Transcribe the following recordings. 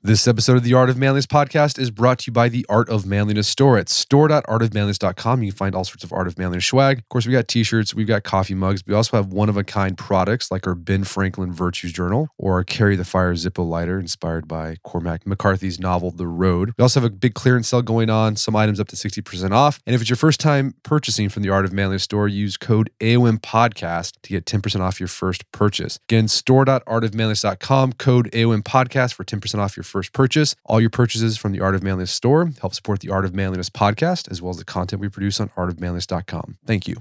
This episode of the Art of Manliness podcast is brought to you by the Art of Manliness store at store.artofmanliness.com. You can find all sorts of Art of Manliness swag. Of course, we got t-shirts, we've got coffee mugs. We also have one-of-a-kind products like our Ben Franklin Virtues Journal or our Carry the Fire Zippo lighter inspired by Cormac McCarthy's novel The Road. We also have a big clearance sale going on, some items up to 60% off. And if it's your first time purchasing from the Art of Manliness store, use code AOM podcast to get 10% off your first purchase. Again, store.artofmanliness.com, code AOM podcast for 10% off your first purchase. All your purchases from the Art of Manliness store help support the Art of Manliness podcast, as well as the content we produce on artofmanliness.com. Thank you.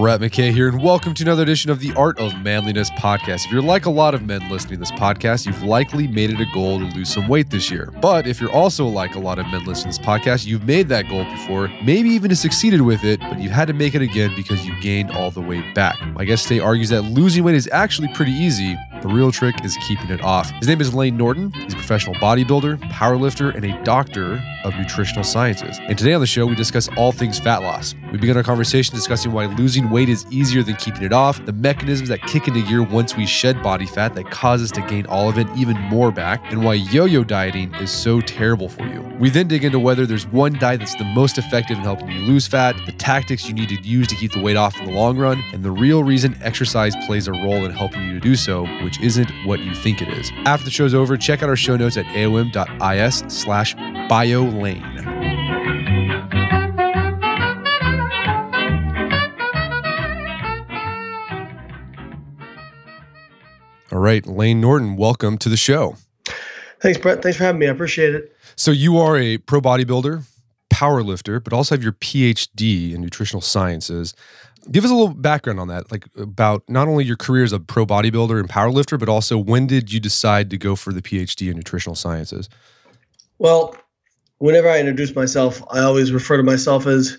Brett McKay here, and welcome to another edition of the Art of Manliness podcast. If you're like a lot of men listening to this podcast, you've likely made it a goal to lose some weight this year. But if you're also like a lot of men listening to this podcast, you've made that goal before, maybe even succeeded with it, but you've had to make it again because you gained all the weight back. My guest today argues that losing weight is actually pretty easy. The real trick is keeping it off. His name is Layne Norton. He's a professional bodybuilder, powerlifter, and a doctor of nutritional sciences. And today on the show, we discuss all things fat loss. We begin our conversation discussing why losing weight is easier than keeping it off, the mechanisms that kick into gear once we shed body fat that cause us to gain all of it, even more back, and why yo yo dieting is so terrible for you. We then dig into whether there's one diet that's the most effective in helping you lose fat, the tactics you need to use to keep the weight off in the long run, and the real reason exercise plays a role in helping you to do so, which isn't what you think it is. After the show's over, check out our show notes at aom.is slash biolayne. All right, Layne Norton, welcome to the show. Thanks, Brett. Thanks for having me. I appreciate it. So you are a pro bodybuilder, power lifter, but also have your PhD in nutritional sciences. Give us a little background on that, like about not only your career as a pro bodybuilder and power lifter, but also when did you decide to go for the PhD in nutritional sciences? Well, whenever I introduce myself, I always refer to myself as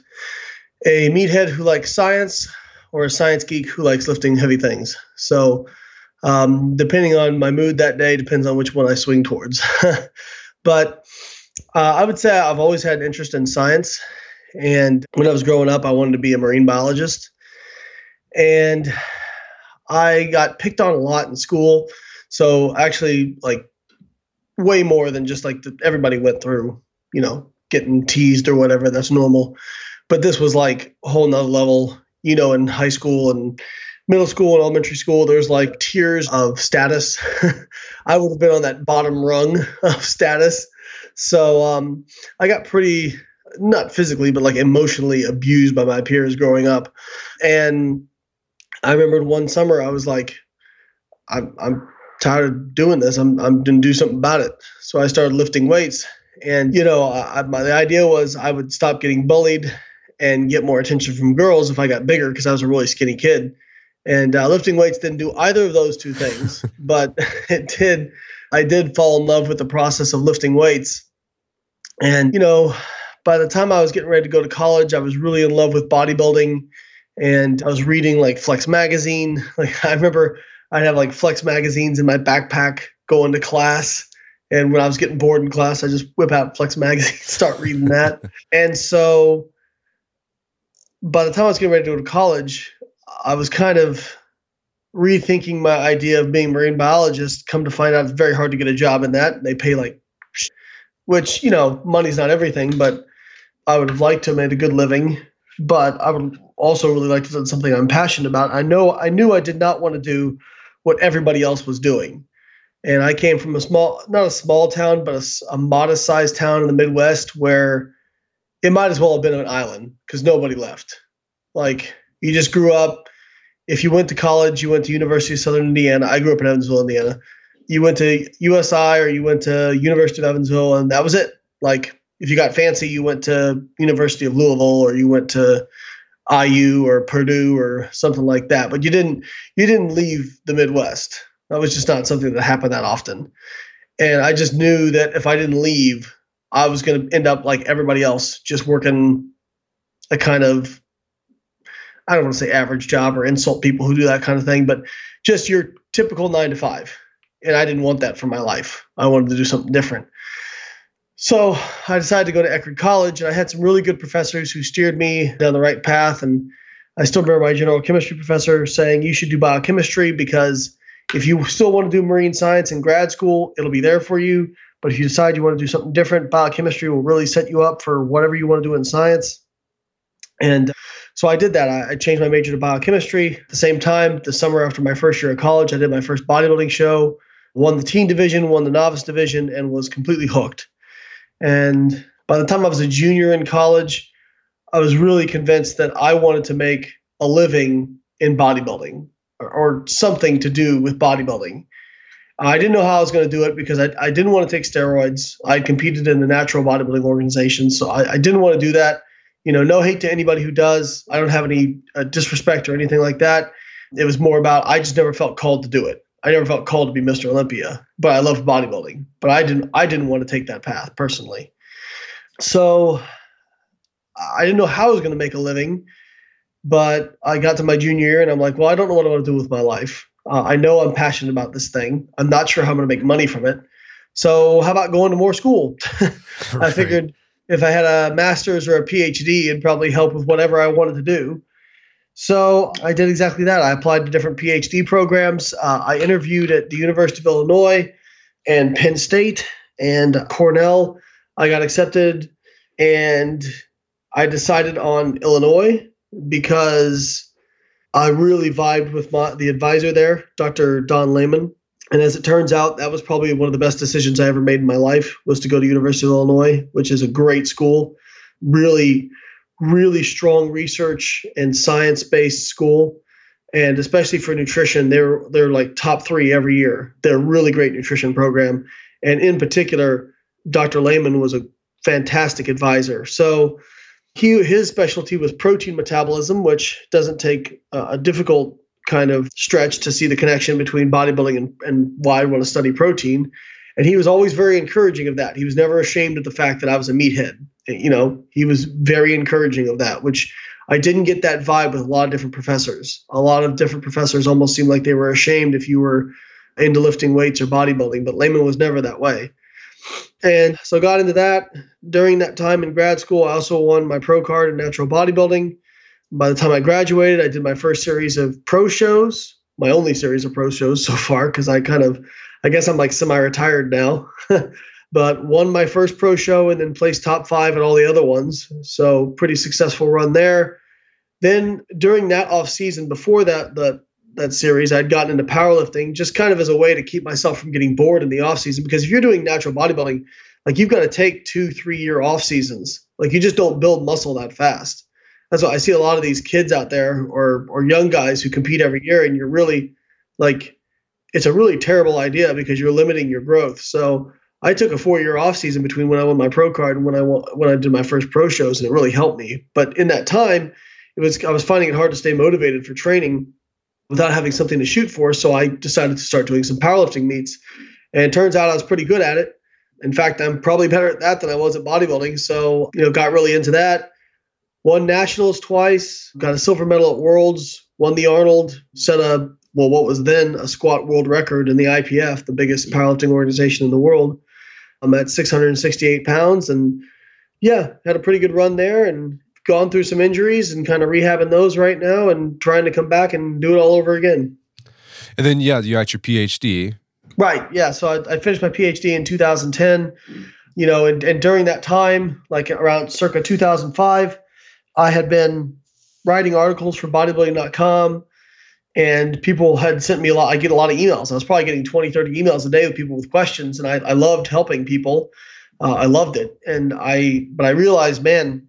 a meathead who likes science or a science geek who likes lifting heavy things. So, um, depending on my mood that day, depends on which one I swing towards. but uh, I would say I've always had an interest in science. And when I was growing up, I wanted to be a marine biologist. And I got picked on a lot in school. So, actually, like way more than just like the, everybody went through, you know, getting teased or whatever. That's normal. But this was like a whole nother level, you know, in high school and middle school and elementary school, there's like tiers of status. I would have been on that bottom rung of status. So um, I got pretty, not physically, but like emotionally abused by my peers growing up. And I remembered one summer I was like, I'm, I'm tired of doing this. I'm, I'm going to do something about it. So I started lifting weights. And, you know, I, my, the idea was I would stop getting bullied and get more attention from girls if I got bigger because I was a really skinny kid. And uh, lifting weights didn't do either of those two things, but it did. I did fall in love with the process of lifting weights. And, you know, by the time I was getting ready to go to college, I was really in love with bodybuilding. And I was reading like Flex Magazine. Like, I remember I'd have like Flex magazines in my backpack going to class. And when I was getting bored in class, I just whip out Flex magazine, start reading that. and so by the time I was getting ready to go to college, I was kind of rethinking my idea of being marine biologist. Come to find out, it's very hard to get a job in that. They pay like, which you know, money's not everything, but I would have liked to have made a good living. But I would also really like to do something I'm passionate about. I know I knew I did not want to do what everybody else was doing. And I came from a small, not a small town, but a, a modest sized town in the Midwest where it might as well have been an island because nobody left. Like you just grew up. If you went to college, you went to University of Southern Indiana. I grew up in Evansville, Indiana. You went to USI or you went to University of Evansville, and that was it. Like if you got fancy, you went to University of Louisville or you went to IU or Purdue or something like that. But you didn't you didn't leave the Midwest. That was just not something that happened that often. And I just knew that if I didn't leave, I was going to end up like everybody else, just working a kind of I don't want to say average job or insult people who do that kind of thing, but just your typical nine to five. And I didn't want that for my life. I wanted to do something different. So I decided to go to Eckerd College, and I had some really good professors who steered me down the right path. And I still remember my general chemistry professor saying, You should do biochemistry because if you still want to do marine science in grad school, it'll be there for you. But if you decide you want to do something different, biochemistry will really set you up for whatever you want to do in science. And so I did that. I, changed my major to biochemistry. At the same time, the summer after my first year of college, I did my first bodybuilding show, won the teen division, won the novice division, and was completely hooked. And by the time I was a junior in college, I was really convinced that I wanted to make a living in bodybuilding or, or something to do with bodybuilding. I didn't know how I was going to do it because I, I didn't want to take steroids. I competed in the natural bodybuilding organization, so I, I didn't want to do that. You know, no hate to anybody who does. I don't have any uh, disrespect or anything like that. It was more about I just never felt called to do it. I never felt called to be Mr. Olympia, but I loved bodybuilding. But I didn't I didn't want to take that path personally. So I didn't know how I was going to make a living, but I got to my junior year and I'm like, well, I don't know what I want to do with my life. Uh, I know I'm passionate about this thing. I'm not sure how I'm going to make money from it. So how about going to more school? I figured if I had a master's or a PhD, it'd probably help with whatever I wanted to do. So I did exactly that. I applied to different PhD programs. Uh, I interviewed at the University of Illinois and Penn State and Cornell. I got accepted and I decided on Illinois because I really vibed with my, the advisor there, Dr. Don Layman. And as it turns out, that was probably one of the best decisions I ever made in my life was to go to University of Illinois, which is a great school, really, really strong research and science-based school. And especially for nutrition, they're they're like top three every year. They're a really great nutrition program. And in particular, Dr. Layman was a fantastic advisor. So he his specialty was protein metabolism, which doesn't take a difficult kind of stretch to see the connection between bodybuilding and, and why I want to study protein. And he was always very encouraging of that. He was never ashamed of the fact that I was a meathead. You know, he was very encouraging of that, which I didn't get that vibe with a lot of different professors. A lot of different professors almost seemed like they were ashamed if you were into lifting weights or bodybuilding, but Layman was never that way. And so got into that. During that time in grad school, I also won my pro card in natural bodybuilding. By the time I graduated, I did my first series of pro shows, my only series of pro shows so far, because I kind of, I guess I'm like semi retired now. but won my first pro show and then placed top five at all the other ones. So pretty successful run there. Then during that off season, before that, that that series, I'd gotten into powerlifting just kind of as a way to keep myself from getting bored in the off season. Because if you're doing natural bodybuilding, like you've got to take two, three year off seasons. Like you just don't build muscle that fast. That's why I see a lot of these kids out there or or young guys who compete every year, and you're really like, it's a really terrible idea because you're limiting your growth. So I took a four year off season between when I won my pro card and when I when I did my first pro shows, and it really helped me. But in that time, it was I was finding it hard to stay motivated for training without having something to shoot for. So I decided to start doing some powerlifting meets. And it turns out I was pretty good at it. In fact, I'm probably better at that than I was at bodybuilding. So, you know, got really into that. Won nationals twice, got a silver medal at Worlds, won the Arnold, set a, well, what was then a squat world record in the IPF, the biggest powerlifting organization in the world. I'm at 668 pounds and yeah, had a pretty good run there and gone through some injuries and kind of rehabbing those right now and trying to come back and do it all over again. And then, yeah, you got your PhD. Right. Yeah. So I, I finished my PhD in 2010. You know, and, and during that time, like around circa 2005, I had been writing articles for bodybuilding.com and people had sent me a lot. I get a lot of emails. I was probably getting 20, 30 emails a day with people with questions. And I, I loved helping people. Uh, I loved it. And I, but I realized, man,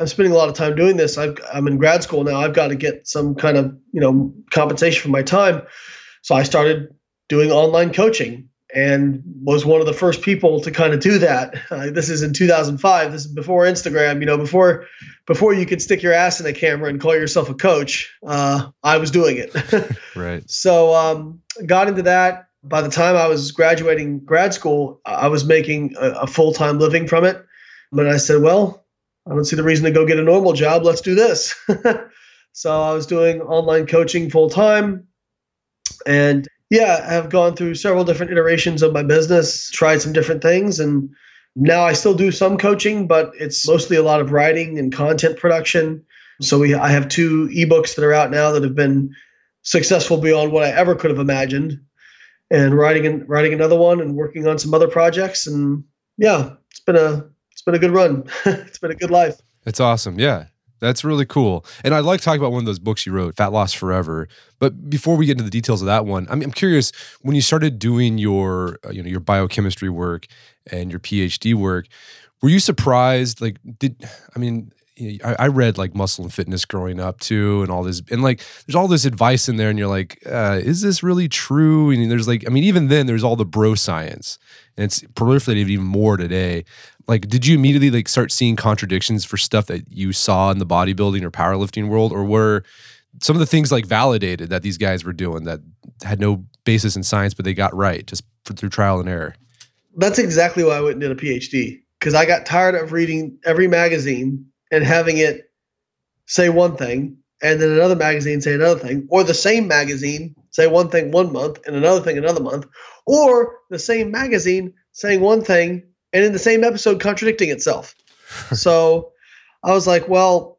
I'm spending a lot of time doing this. i am in grad school now. I've got to get some kind of you know compensation for my time. So I started doing online coaching and was one of the first people to kind of do that. Uh, this is in 2005. This is before Instagram. You know, before before you could stick your ass in a camera and call yourself a coach. Uh, I was doing it. right. So um, got into that. By the time I was graduating grad school, I was making a, a full time living from it. But I said, well, I don't see the reason to go get a normal job. Let's do this. so I was doing online coaching full time. And yeah, I've gone through several different iterations of my business, tried some different things, and now I still do some coaching, but it's mostly a lot of writing and content production. So we I have two ebooks that are out now that have been successful beyond what I ever could have imagined. And writing and writing another one and working on some other projects and yeah, it's been a it's been a good run. it's been a good life. It's awesome. Yeah. That's really cool. And I'd like to talk about one of those books you wrote, Fat Loss Forever. But before we get into the details of that one, I'm, I'm curious when you started doing your, uh, you know, your biochemistry work and your PhD work, were you surprised? Like, did, I mean, I, I read like muscle and fitness growing up too, and all this, and like there's all this advice in there, and you're like, uh, is this really true? And there's like, I mean, even then there's all the bro science, and it's proliferated even more today. Like, did you immediately like start seeing contradictions for stuff that you saw in the bodybuilding or powerlifting world, or were some of the things like validated that these guys were doing that had no basis in science, but they got right just through trial and error? That's exactly why I went and did a PhD because I got tired of reading every magazine and having it say one thing and then another magazine say another thing, or the same magazine say one thing one month and another thing another month, or the same magazine saying one thing and in the same episode contradicting itself. so I was like, well,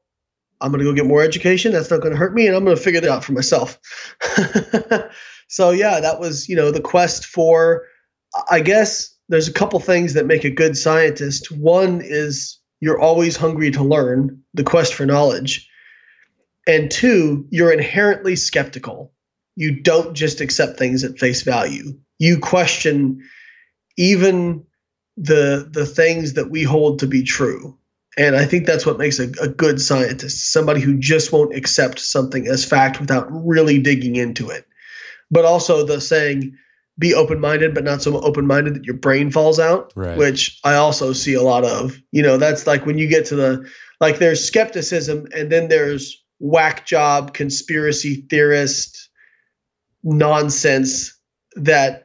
I'm going to go get more education. That's not going to hurt me, and I'm going to figure it out for myself. so yeah, that was you know the quest for. I guess there's a couple things that make a good scientist. One is you're always hungry to learn, the quest for knowledge. And two, you're inherently skeptical. You don't just accept things at face value. You question even the the things that we hold to be true. And I think that's what makes a, a good scientist, somebody who just won't accept something as fact without really digging into it. But also the saying, be open minded, but not so open minded that your brain falls out, right. which I also see a lot of. You know, that's like when you get to the like there's skepticism and then there's whack job conspiracy theorist nonsense that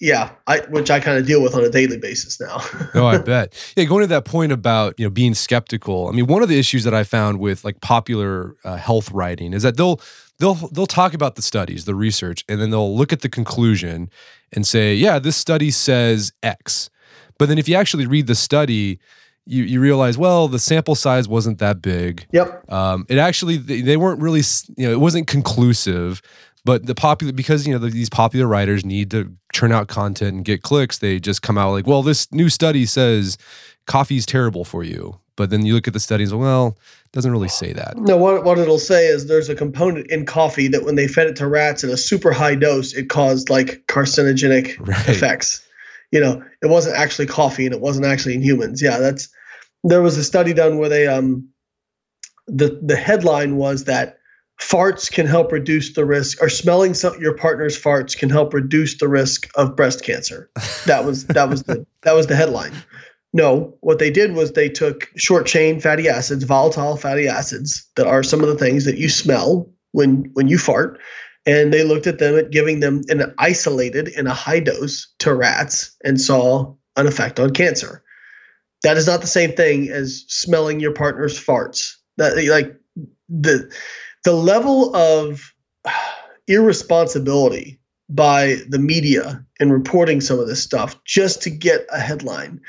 yeah, I which I kind of deal with on a daily basis now. oh, I bet. Yeah, going to that point about you know being skeptical. I mean, one of the issues that I found with like popular uh, health writing is that they'll they'll they'll talk about the studies, the research, and then they'll look at the conclusion and say, yeah, this study says X. But then if you actually read the study, you, you realize, well, the sample size wasn't that big. Yep. Um, it actually they, they weren't really you know it wasn't conclusive. But the popular because you know the, these popular writers need to churn out content and get clicks, they just come out like, well, this new study says coffee's terrible for you. But then you look at the studies, well, it doesn't really say that. No, what, what it'll say is there's a component in coffee that when they fed it to rats at a super high dose, it caused like carcinogenic right. effects. You know, it wasn't actually coffee and it wasn't actually in humans. Yeah, that's there was a study done where they um the the headline was that farts can help reduce the risk or smelling some, your partner's farts can help reduce the risk of breast cancer. That was that was the that was the headline. No, what they did was they took short chain fatty acids, volatile fatty acids that are some of the things that you smell when when you fart, and they looked at them at giving them an isolated in a high dose to rats and saw an effect on cancer. That is not the same thing as smelling your partner's farts. That like the the level of irresponsibility by the media in reporting some of this stuff just to get a headline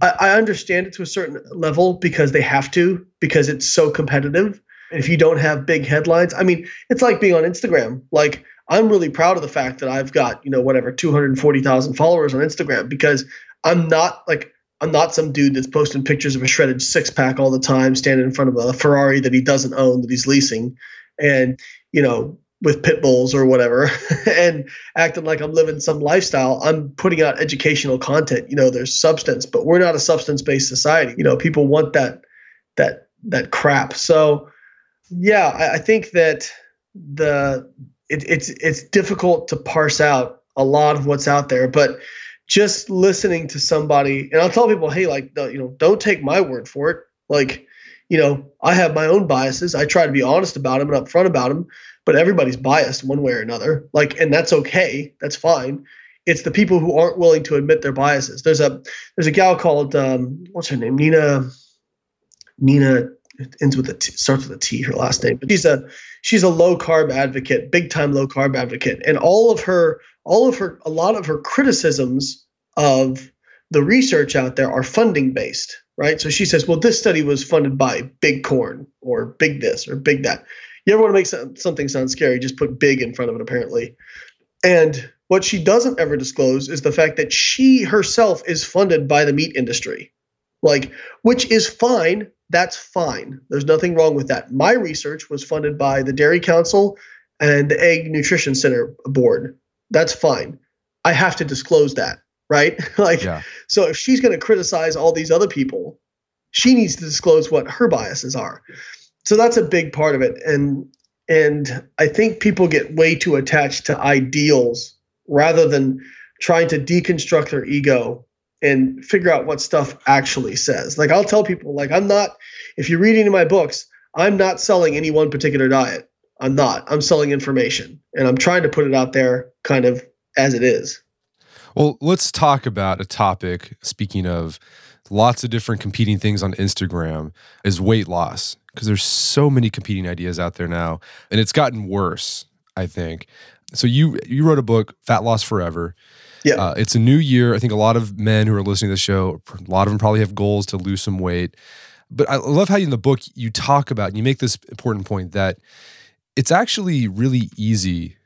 I, I understand it to a certain level because they have to because it's so competitive. If you don't have big headlines, I mean, it's like being on Instagram. Like I'm really proud of the fact that I've got you know whatever 240,000 followers on Instagram because I'm not like I'm not some dude that's posting pictures of a shredded six pack all the time, standing in front of a Ferrari that he doesn't own that he's leasing, and you know with pit bulls or whatever and acting like I'm living some lifestyle. I'm putting out educational content. You know, there's substance, but we're not a substance-based society. You know, people want that that that crap. So yeah, I, I think that the it, it's it's difficult to parse out a lot of what's out there, but just listening to somebody and I'll tell people, hey, like you know, don't take my word for it. Like, you know, I have my own biases. I try to be honest about them and upfront about them but everybody's biased one way or another. Like, and that's okay. That's fine. It's the people who aren't willing to admit their biases. There's a there's a gal called um, what's her name? Nina. Nina ends with a T, starts with a T. Her last name, but she's a she's a low carb advocate, big time low carb advocate, and all of her all of her a lot of her criticisms of the research out there are funding based, right? So she says, well, this study was funded by Big Corn or Big this or Big that. You ever want to make something sound scary? Just put big in front of it, apparently. And what she doesn't ever disclose is the fact that she herself is funded by the meat industry. Like, which is fine. That's fine. There's nothing wrong with that. My research was funded by the Dairy Council and the Egg Nutrition Center Board. That's fine. I have to disclose that, right? like, yeah. so if she's going to criticize all these other people, she needs to disclose what her biases are. So that's a big part of it. And and I think people get way too attached to ideals rather than trying to deconstruct their ego and figure out what stuff actually says. Like I'll tell people, like I'm not. If you're reading my books, I'm not selling any one particular diet. I'm not. I'm selling information, and I'm trying to put it out there, kind of as it is. Well, let's talk about a topic. Speaking of lots of different competing things on Instagram, is weight loss because there's so many competing ideas out there now, and it's gotten worse. I think. So you you wrote a book, Fat Loss Forever. Yeah, uh, it's a new year. I think a lot of men who are listening to the show, a lot of them probably have goals to lose some weight. But I love how in the book you talk about and you make this important point that it's actually really easy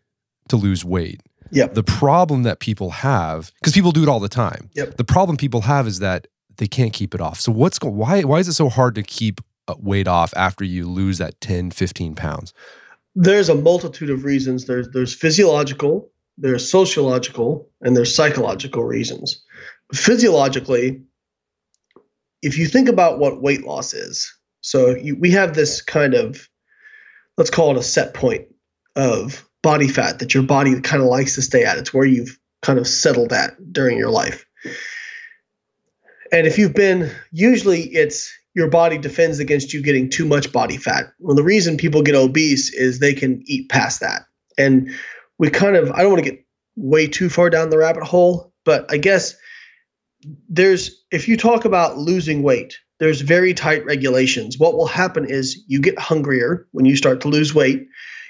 to lose weight. Yep. The problem that people have, because people do it all the time. Yep. The problem people have is that they can't keep it off. So what's going why why is it so hard to keep uh, weight off after you lose that 10, 15 pounds? There's a multitude of reasons. There's there's physiological, there's sociological, and there's psychological reasons. Physiologically, if you think about what weight loss is, so you, we have this kind of let's call it a set point of body fat that your body kind of likes to stay at. It's where you've kind of settled at during your life. And if you've been, usually it's your body defends against you getting too much body fat. Well, the reason people get obese is they can eat past that. And we kind of, I don't want to get way too far down the rabbit hole, but I guess there's, if you talk about losing weight, there's very tight regulations. What will happen is you get hungrier when you start to lose weight.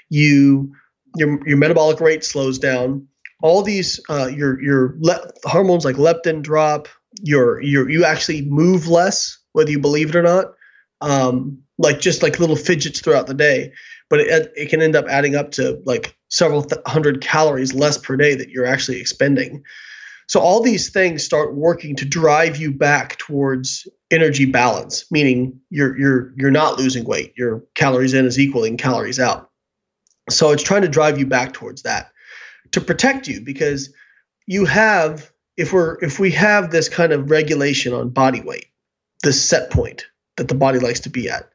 You your your metabolic rate slows down. All these uh, your your le- hormones like leptin drop. Your your you actually move less, whether you believe it or not. Um, like just like little fidgets throughout the day, but it it can end up adding up to like several th- hundred calories less per day that you're actually expending. So all these things start working to drive you back towards energy balance, meaning you're you're you're not losing weight. Your calories in is equaling calories out. So it's trying to drive you back towards that to protect you because you have if we're if we have this kind of regulation on body weight, this set point that the body likes to be at,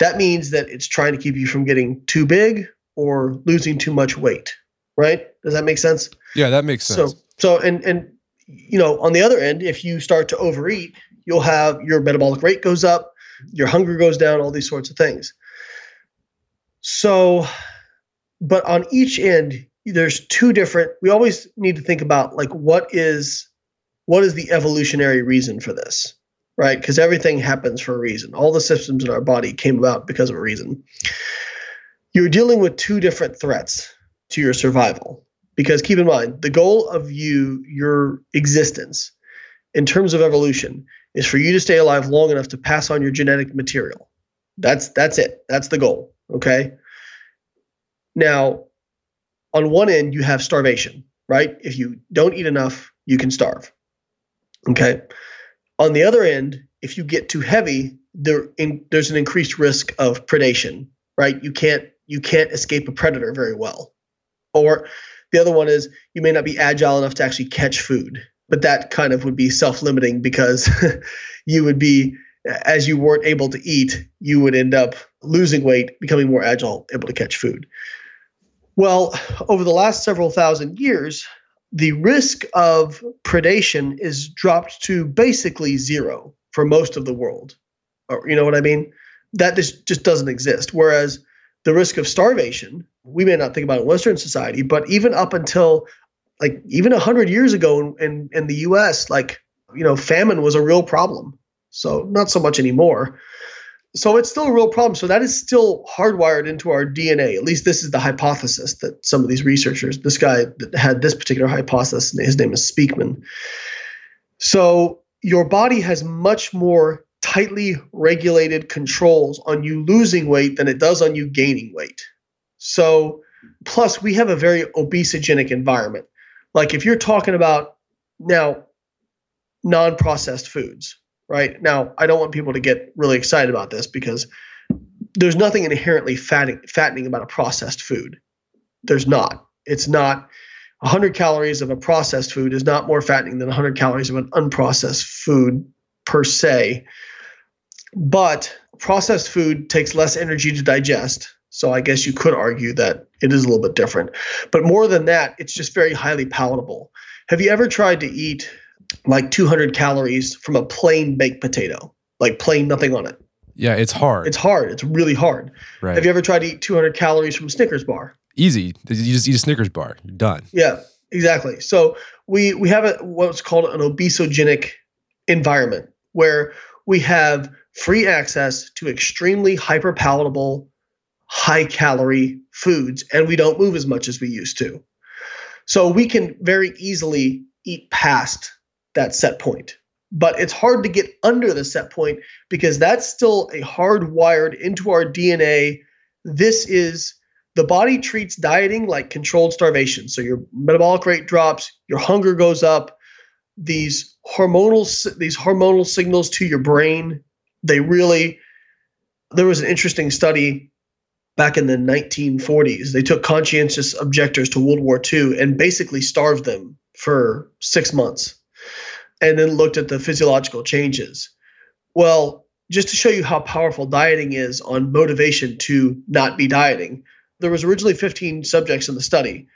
that means that it's trying to keep you from getting too big or losing too much weight. Right? Does that make sense? Yeah, that makes sense. So so and and you know, on the other end, if you start to overeat, you'll have your metabolic rate goes up, your hunger goes down, all these sorts of things. So but on each end there's two different we always need to think about like what is what is the evolutionary reason for this right because everything happens for a reason all the systems in our body came about because of a reason you're dealing with two different threats to your survival because keep in mind the goal of you your existence in terms of evolution is for you to stay alive long enough to pass on your genetic material that's that's it that's the goal okay now, on one end, you have starvation, right? If you don't eat enough, you can starve. Okay. On the other end, if you get too heavy, there in, there's an increased risk of predation, right? You can't you can't escape a predator very well. Or the other one is you may not be agile enough to actually catch food, but that kind of would be self-limiting because you would be as you weren't able to eat, you would end up losing weight, becoming more agile, able to catch food. Well, over the last several thousand years, the risk of predation is dropped to basically zero for most of the world. Or, you know what I mean? That just, just doesn't exist. Whereas the risk of starvation, we may not think about in Western society, but even up until like even 100 years ago in, in, in the US, like, you know, famine was a real problem. So not so much anymore so it's still a real problem. So that is still hardwired into our DNA. At least this is the hypothesis that some of these researchers, this guy that had this particular hypothesis, his name is Speakman. So your body has much more tightly regulated controls on you losing weight than it does on you gaining weight. So, plus, we have a very obesogenic environment. Like, if you're talking about now non processed foods, right? Now, I don't want people to get really excited about this because there's nothing inherently fattening, fattening about a processed food. There's not. It's not 100 calories of a processed food is not more fattening than 100 calories of an unprocessed food per se. But processed food takes less energy to digest. So I guess you could argue that it is a little bit different. But more than that, it's just very highly palatable. Have you ever tried to eat like 200 calories from a plain baked potato, like plain nothing on it? Yeah, it's hard. It's hard. It's really hard. right. Have you ever tried to eat 200 calories from a Snickers bar? Easy. You just eat a Snickers bar. You're done. Yeah, exactly. So we we have a, what's called an obesogenic environment where we have free access to extremely hyper palatable, high calorie foods, and we don't move as much as we used to. So we can very easily eat past that set point. But it's hard to get under the set point because that's still a hardwired into our DNA. This is the body treats dieting like controlled starvation. So your metabolic rate drops, your hunger goes up. These hormonal these hormonal signals to your brain, they really there was an interesting study back in the 1940s. They took conscientious objectors to World War II and basically starved them for 6 months and then looked at the physiological changes. Well, just to show you how powerful dieting is on motivation to not be dieting, there was originally 15 subjects in the study.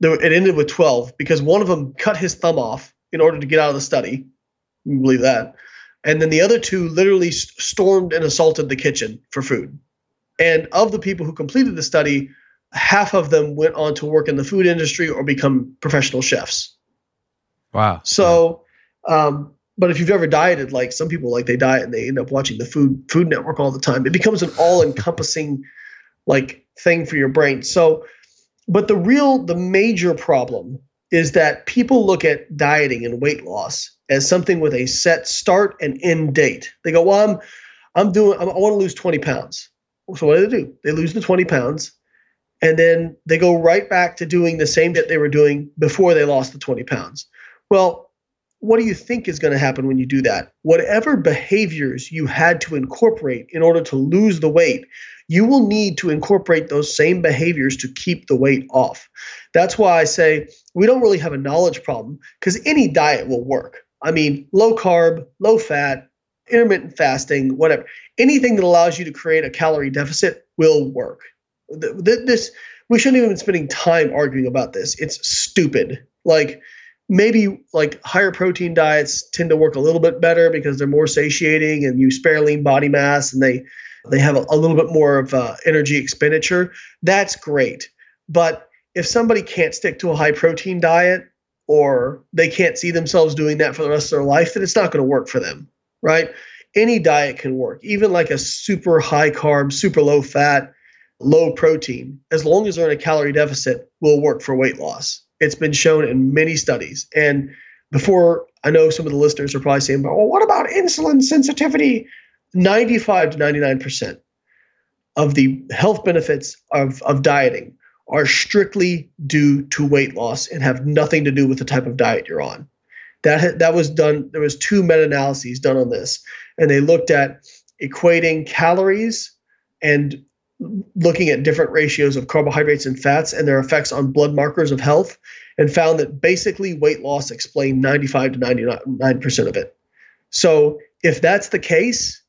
It ended with 12 because one of them cut his thumb off in order to get out of the study. You believe that? And then the other two literally stormed and assaulted the kitchen for food. And of the people who completed the study, half of them went on to work in the food industry or become professional chefs. Wow. So, um, but if you've ever dieted, like some people, like they diet and they end up watching the Food Food Network all the time, it becomes an all-encompassing like thing for your brain. So, but the real, the major problem is that people look at dieting and weight loss as something with a set start and end date. They go, well, I'm, I'm doing, I'm, I want to lose 20 pounds. So what do they do? They lose the 20 pounds and then they go right back to doing the same that they were doing before they lost the 20 pounds. Well, what do you think is going to happen when you do that? Whatever behaviors you had to incorporate in order to lose the weight, you will need to incorporate those same behaviors to keep the weight off. That's why I say we don't really have a knowledge problem because any diet will work. I mean, low carb, low fat, intermittent fasting, whatever. Anything that allows you to create a calorie deficit will work. This we shouldn't even be spending time arguing about this. It's stupid. Like maybe like higher protein diets tend to work a little bit better because they're more satiating and you spare lean body mass and they they have a, a little bit more of uh, energy expenditure. That's great. But if somebody can't stick to a high protein diet or they can't see themselves doing that for the rest of their life, then it's not going to work for them, right? Any diet can work, even like a super high carb, super low fat, low protein, as long as they're in a calorie deficit, will work for weight loss. It's been shown in many studies. And before I know some of the listeners are probably saying, well, what about insulin sensitivity? 95 to 99% of the health benefits of, of dieting are strictly due to weight loss and have nothing to do with the type of diet you're on. That that was done. There was two meta-analyses done on this, and they looked at equating calories and looking at different ratios of carbohydrates and fats and their effects on blood markers of health, and found that basically weight loss explained 95 to 99 percent of it. So if that's the case,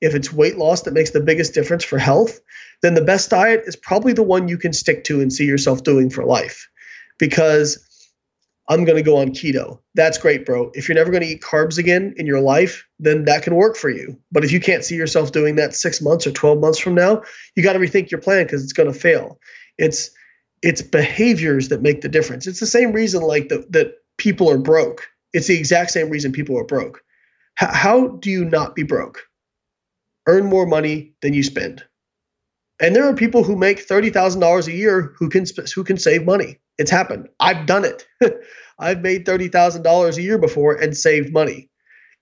if it's weight loss that makes the biggest difference for health, then the best diet is probably the one you can stick to and see yourself doing for life. Because I'm going to go on keto. That's great, bro. If you're never going to eat carbs again in your life, then that can work for you. But if you can't see yourself doing that 6 months or 12 months from now, you got to rethink your plan because it's going to fail. It's it's behaviors that make the difference. It's the same reason like the, that people are broke. It's the exact same reason people are broke. H- how do you not be broke? Earn more money than you spend. And there are people who make $30,000 a year who can who can save money. It's happened. I've done it. I've made $30,000 a year before and saved money.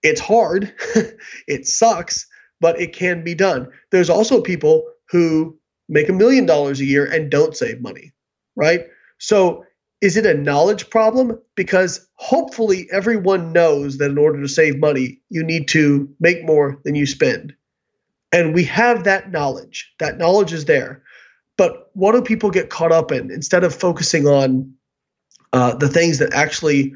It's hard. it sucks, but it can be done. There's also people who make a million dollars a year and don't save money, right? So is it a knowledge problem? Because hopefully everyone knows that in order to save money, you need to make more than you spend. And we have that knowledge. That knowledge is there. But what do people get caught up in instead of focusing on uh, the things that actually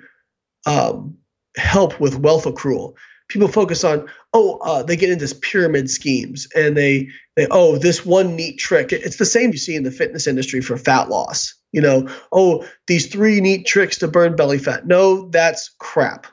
um, help with wealth accrual? People focus on, oh, uh, they get into pyramid schemes and they, they, oh, this one neat trick. It's the same you see in the fitness industry for fat loss. You know, oh, these three neat tricks to burn belly fat. No, that's crap.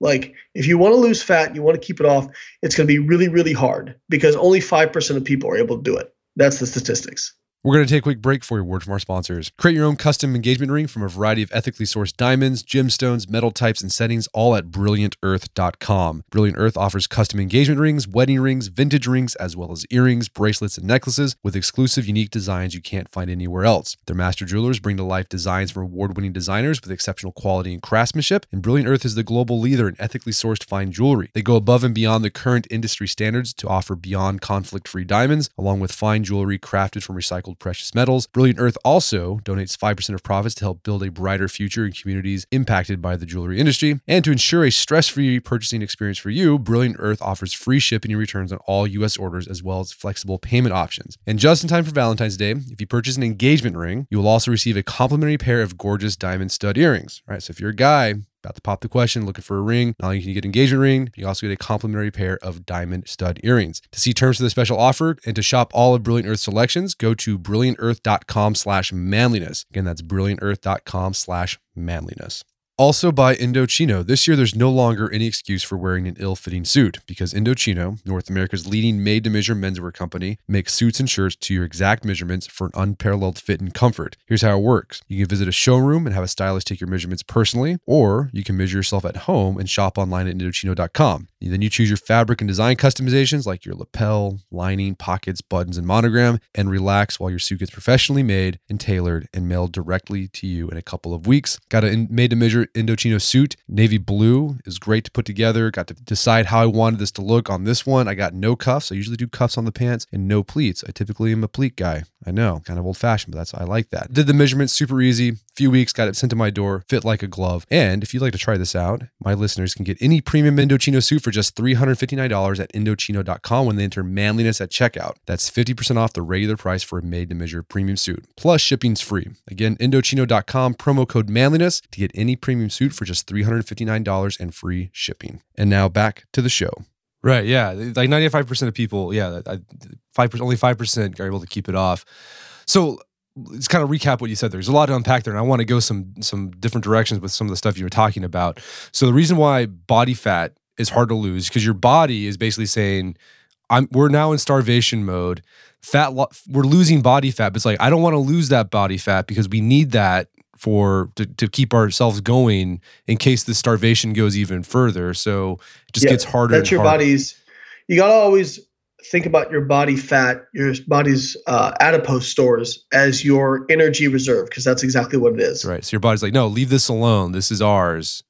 Like, if you want to lose fat you want to keep it off, it's going to be really, really hard because only 5% of people are able to do it. That's the statistics. We're going to take a quick break for a word from our sponsors. Create your own custom engagement ring from a variety of ethically sourced diamonds, gemstones, metal types, and settings, all at brilliantearth.com. Brilliant Earth offers custom engagement rings, wedding rings, vintage rings, as well as earrings, bracelets, and necklaces with exclusive, unique designs you can't find anywhere else. Their master jewelers bring to life designs from award winning designers with exceptional quality and craftsmanship, and Brilliant Earth is the global leader in ethically sourced fine jewelry. They go above and beyond the current industry standards to offer beyond conflict free diamonds, along with fine jewelry crafted from recycled precious metals. Brilliant Earth also donates 5% of profits to help build a brighter future in communities impacted by the jewelry industry. And to ensure a stress free purchasing experience for you, Brilliant Earth offers free shipping and returns on all U.S. orders as well as flexible payment options. And just in time for Valentine's Day, if you purchase an engagement ring, you will also receive a complimentary pair of gorgeous diamond stud earrings. All right, so if you're a guy, about to pop the question, looking for a ring. Not only can you get an engagement ring, you also get a complimentary pair of diamond stud earrings. To see terms for the special offer and to shop all of Brilliant Earth selections, go to brilliantearth.com slash manliness. Again, that's brilliantearth.com slash manliness. Also by Indochino. This year, there's no longer any excuse for wearing an ill fitting suit because Indochino, North America's leading made to measure menswear company, makes suits and shirts to your exact measurements for an unparalleled fit and comfort. Here's how it works you can visit a showroom and have a stylist take your measurements personally, or you can measure yourself at home and shop online at Indochino.com. Then you choose your fabric and design customizations like your lapel, lining, pockets, buttons, and monogram, and relax while your suit gets professionally made and tailored and mailed directly to you in a couple of weeks. Got a made to measure Indochino suit, navy blue, is great to put together. Got to decide how I wanted this to look on this one. I got no cuffs. I usually do cuffs on the pants and no pleats. I typically am a pleat guy. I know, kind of old fashioned, but that's I like that. Did the measurements super easy. Few weeks, got it sent to my door, fit like a glove. And if you'd like to try this out, my listeners can get any premium Indochino suit for just $359 at Indochino.com when they enter manliness at checkout. That's 50% off the regular price for a made to measure premium suit. Plus, shipping's free. Again, Indochino.com, promo code manliness to get any premium suit for just $359 and free shipping. And now back to the show. Right. Yeah. Like 95% of people, yeah, five percent, only 5% are able to keep it off. So let's kind of recap what you said. There's a lot to unpack there, and I want to go some some different directions with some of the stuff you were talking about. So the reason why body fat is hard to lose because your body is basically saying, "I'm we're now in starvation mode. Fat, lo- we're losing body fat, but it's like I don't want to lose that body fat because we need that for to, to keep ourselves going in case the starvation goes even further. So it just yeah, gets harder. That's your harder. body's. You gotta always think about your body fat, your body's uh, adipose stores as your energy reserve because that's exactly what it is. Right. So your body's like, no, leave this alone. This is ours.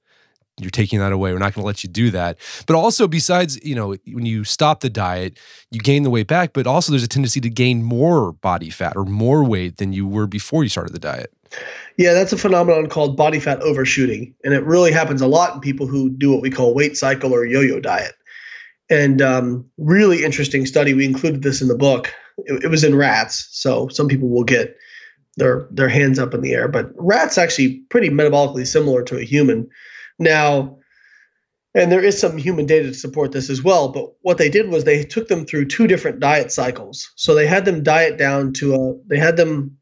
You're taking that away. We're not going to let you do that. But also, besides, you know, when you stop the diet, you gain the weight back. But also, there's a tendency to gain more body fat or more weight than you were before you started the diet. Yeah, that's a phenomenon called body fat overshooting. And it really happens a lot in people who do what we call weight cycle or yo yo diet. And um, really interesting study. We included this in the book. It, it was in rats, so some people will get their their hands up in the air. But rats actually pretty metabolically similar to a human. Now, and there is some human data to support this as well. But what they did was they took them through two different diet cycles. So they had them diet down to a they had them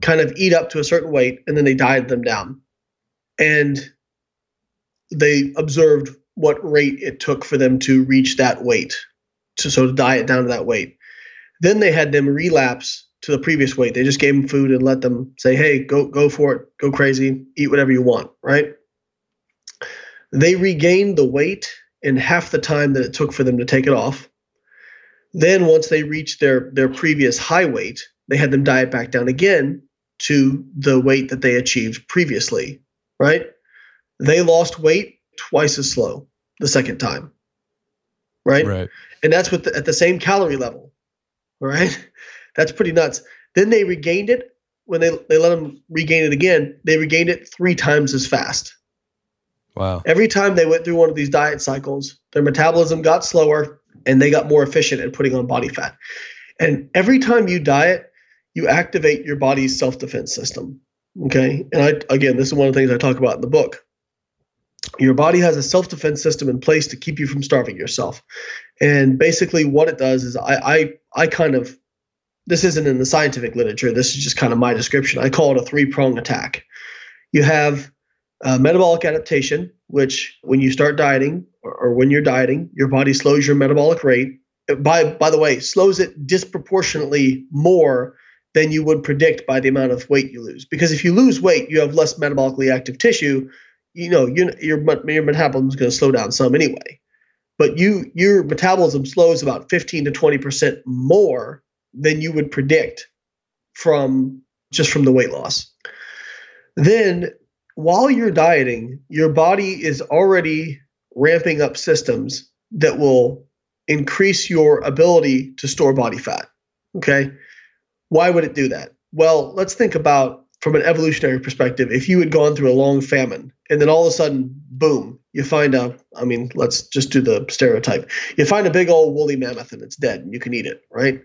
kind of eat up to a certain weight, and then they dieted them down. And they observed what rate it took for them to reach that weight, to so to diet down to that weight. Then they had them relapse to the previous weight. They just gave them food and let them say, "Hey, go go for it, go crazy, eat whatever you want." Right? They regained the weight in half the time that it took for them to take it off. Then once they reached their their previous high weight, they had them diet back down again to the weight that they achieved previously, right? They lost weight twice as slow the second time, right? Right. And that's with the, at the same calorie level, right? That's pretty nuts. Then they regained it when they they let them regain it again. They regained it three times as fast. Wow. Every time they went through one of these diet cycles, their metabolism got slower and they got more efficient at putting on body fat. And every time you diet, you activate your body's self defense system. Okay. And I, again, this is one of the things I talk about in the book. Your body has a self defense system in place to keep you from starving yourself. And basically, what it does is I, I, I kind of, this isn't in the scientific literature. This is just kind of my description. I call it a three prong attack. You have uh, metabolic adaptation, which when you start dieting or, or when you're dieting, your body slows your metabolic rate. By by the way, slows it disproportionately more than you would predict by the amount of weight you lose. Because if you lose weight, you have less metabolically active tissue. You know, you, your your metabolism is going to slow down some anyway. But you your metabolism slows about 15 to 20 percent more than you would predict from just from the weight loss. Then while you're dieting, your body is already ramping up systems that will increase your ability to store body fat. Okay. Why would it do that? Well, let's think about from an evolutionary perspective. If you had gone through a long famine and then all of a sudden, boom, you find a, I mean, let's just do the stereotype. You find a big old woolly mammoth and it's dead and you can eat it, right?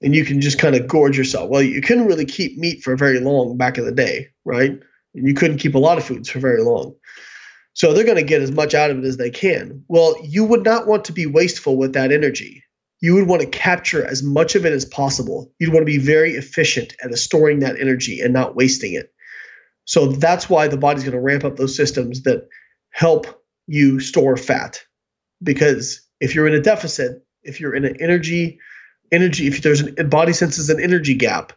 And you can just kind of gorge yourself. Well, you couldn't really keep meat for very long back in the day, right? You couldn't keep a lot of foods for very long. So they're going to get as much out of it as they can. Well, you would not want to be wasteful with that energy. You would want to capture as much of it as possible. You'd want to be very efficient at storing that energy and not wasting it. So that's why the body's going to ramp up those systems that help you store fat. Because if you're in a deficit, if you're in an energy, energy, if there's a body senses an energy gap,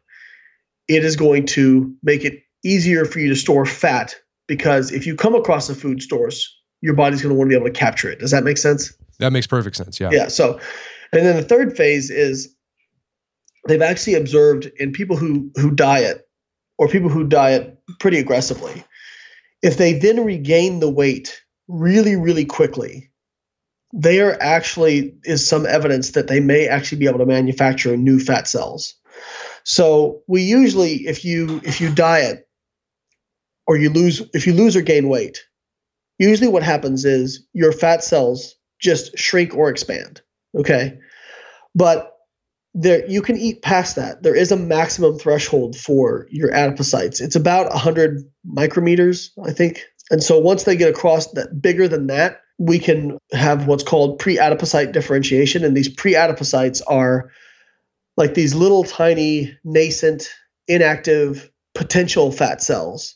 it is going to make it easier for you to store fat because if you come across a food source, your body's going to want to be able to capture it. Does that make sense? That makes perfect sense. Yeah. Yeah. So, and then the third phase is they've actually observed in people who who diet or people who diet pretty aggressively, if they then regain the weight really really quickly, there actually is some evidence that they may actually be able to manufacture new fat cells. So we usually, if you if you diet or you lose if you lose or gain weight usually what happens is your fat cells just shrink or expand okay? But there you can eat past that. There is a maximum threshold for your adipocytes. It's about 100 micrometers i think. And so once they get across that bigger than that we can have what's called pre-adipocyte differentiation. And these pre-adipocytes are like these little tiny nascent inactive potential fat cells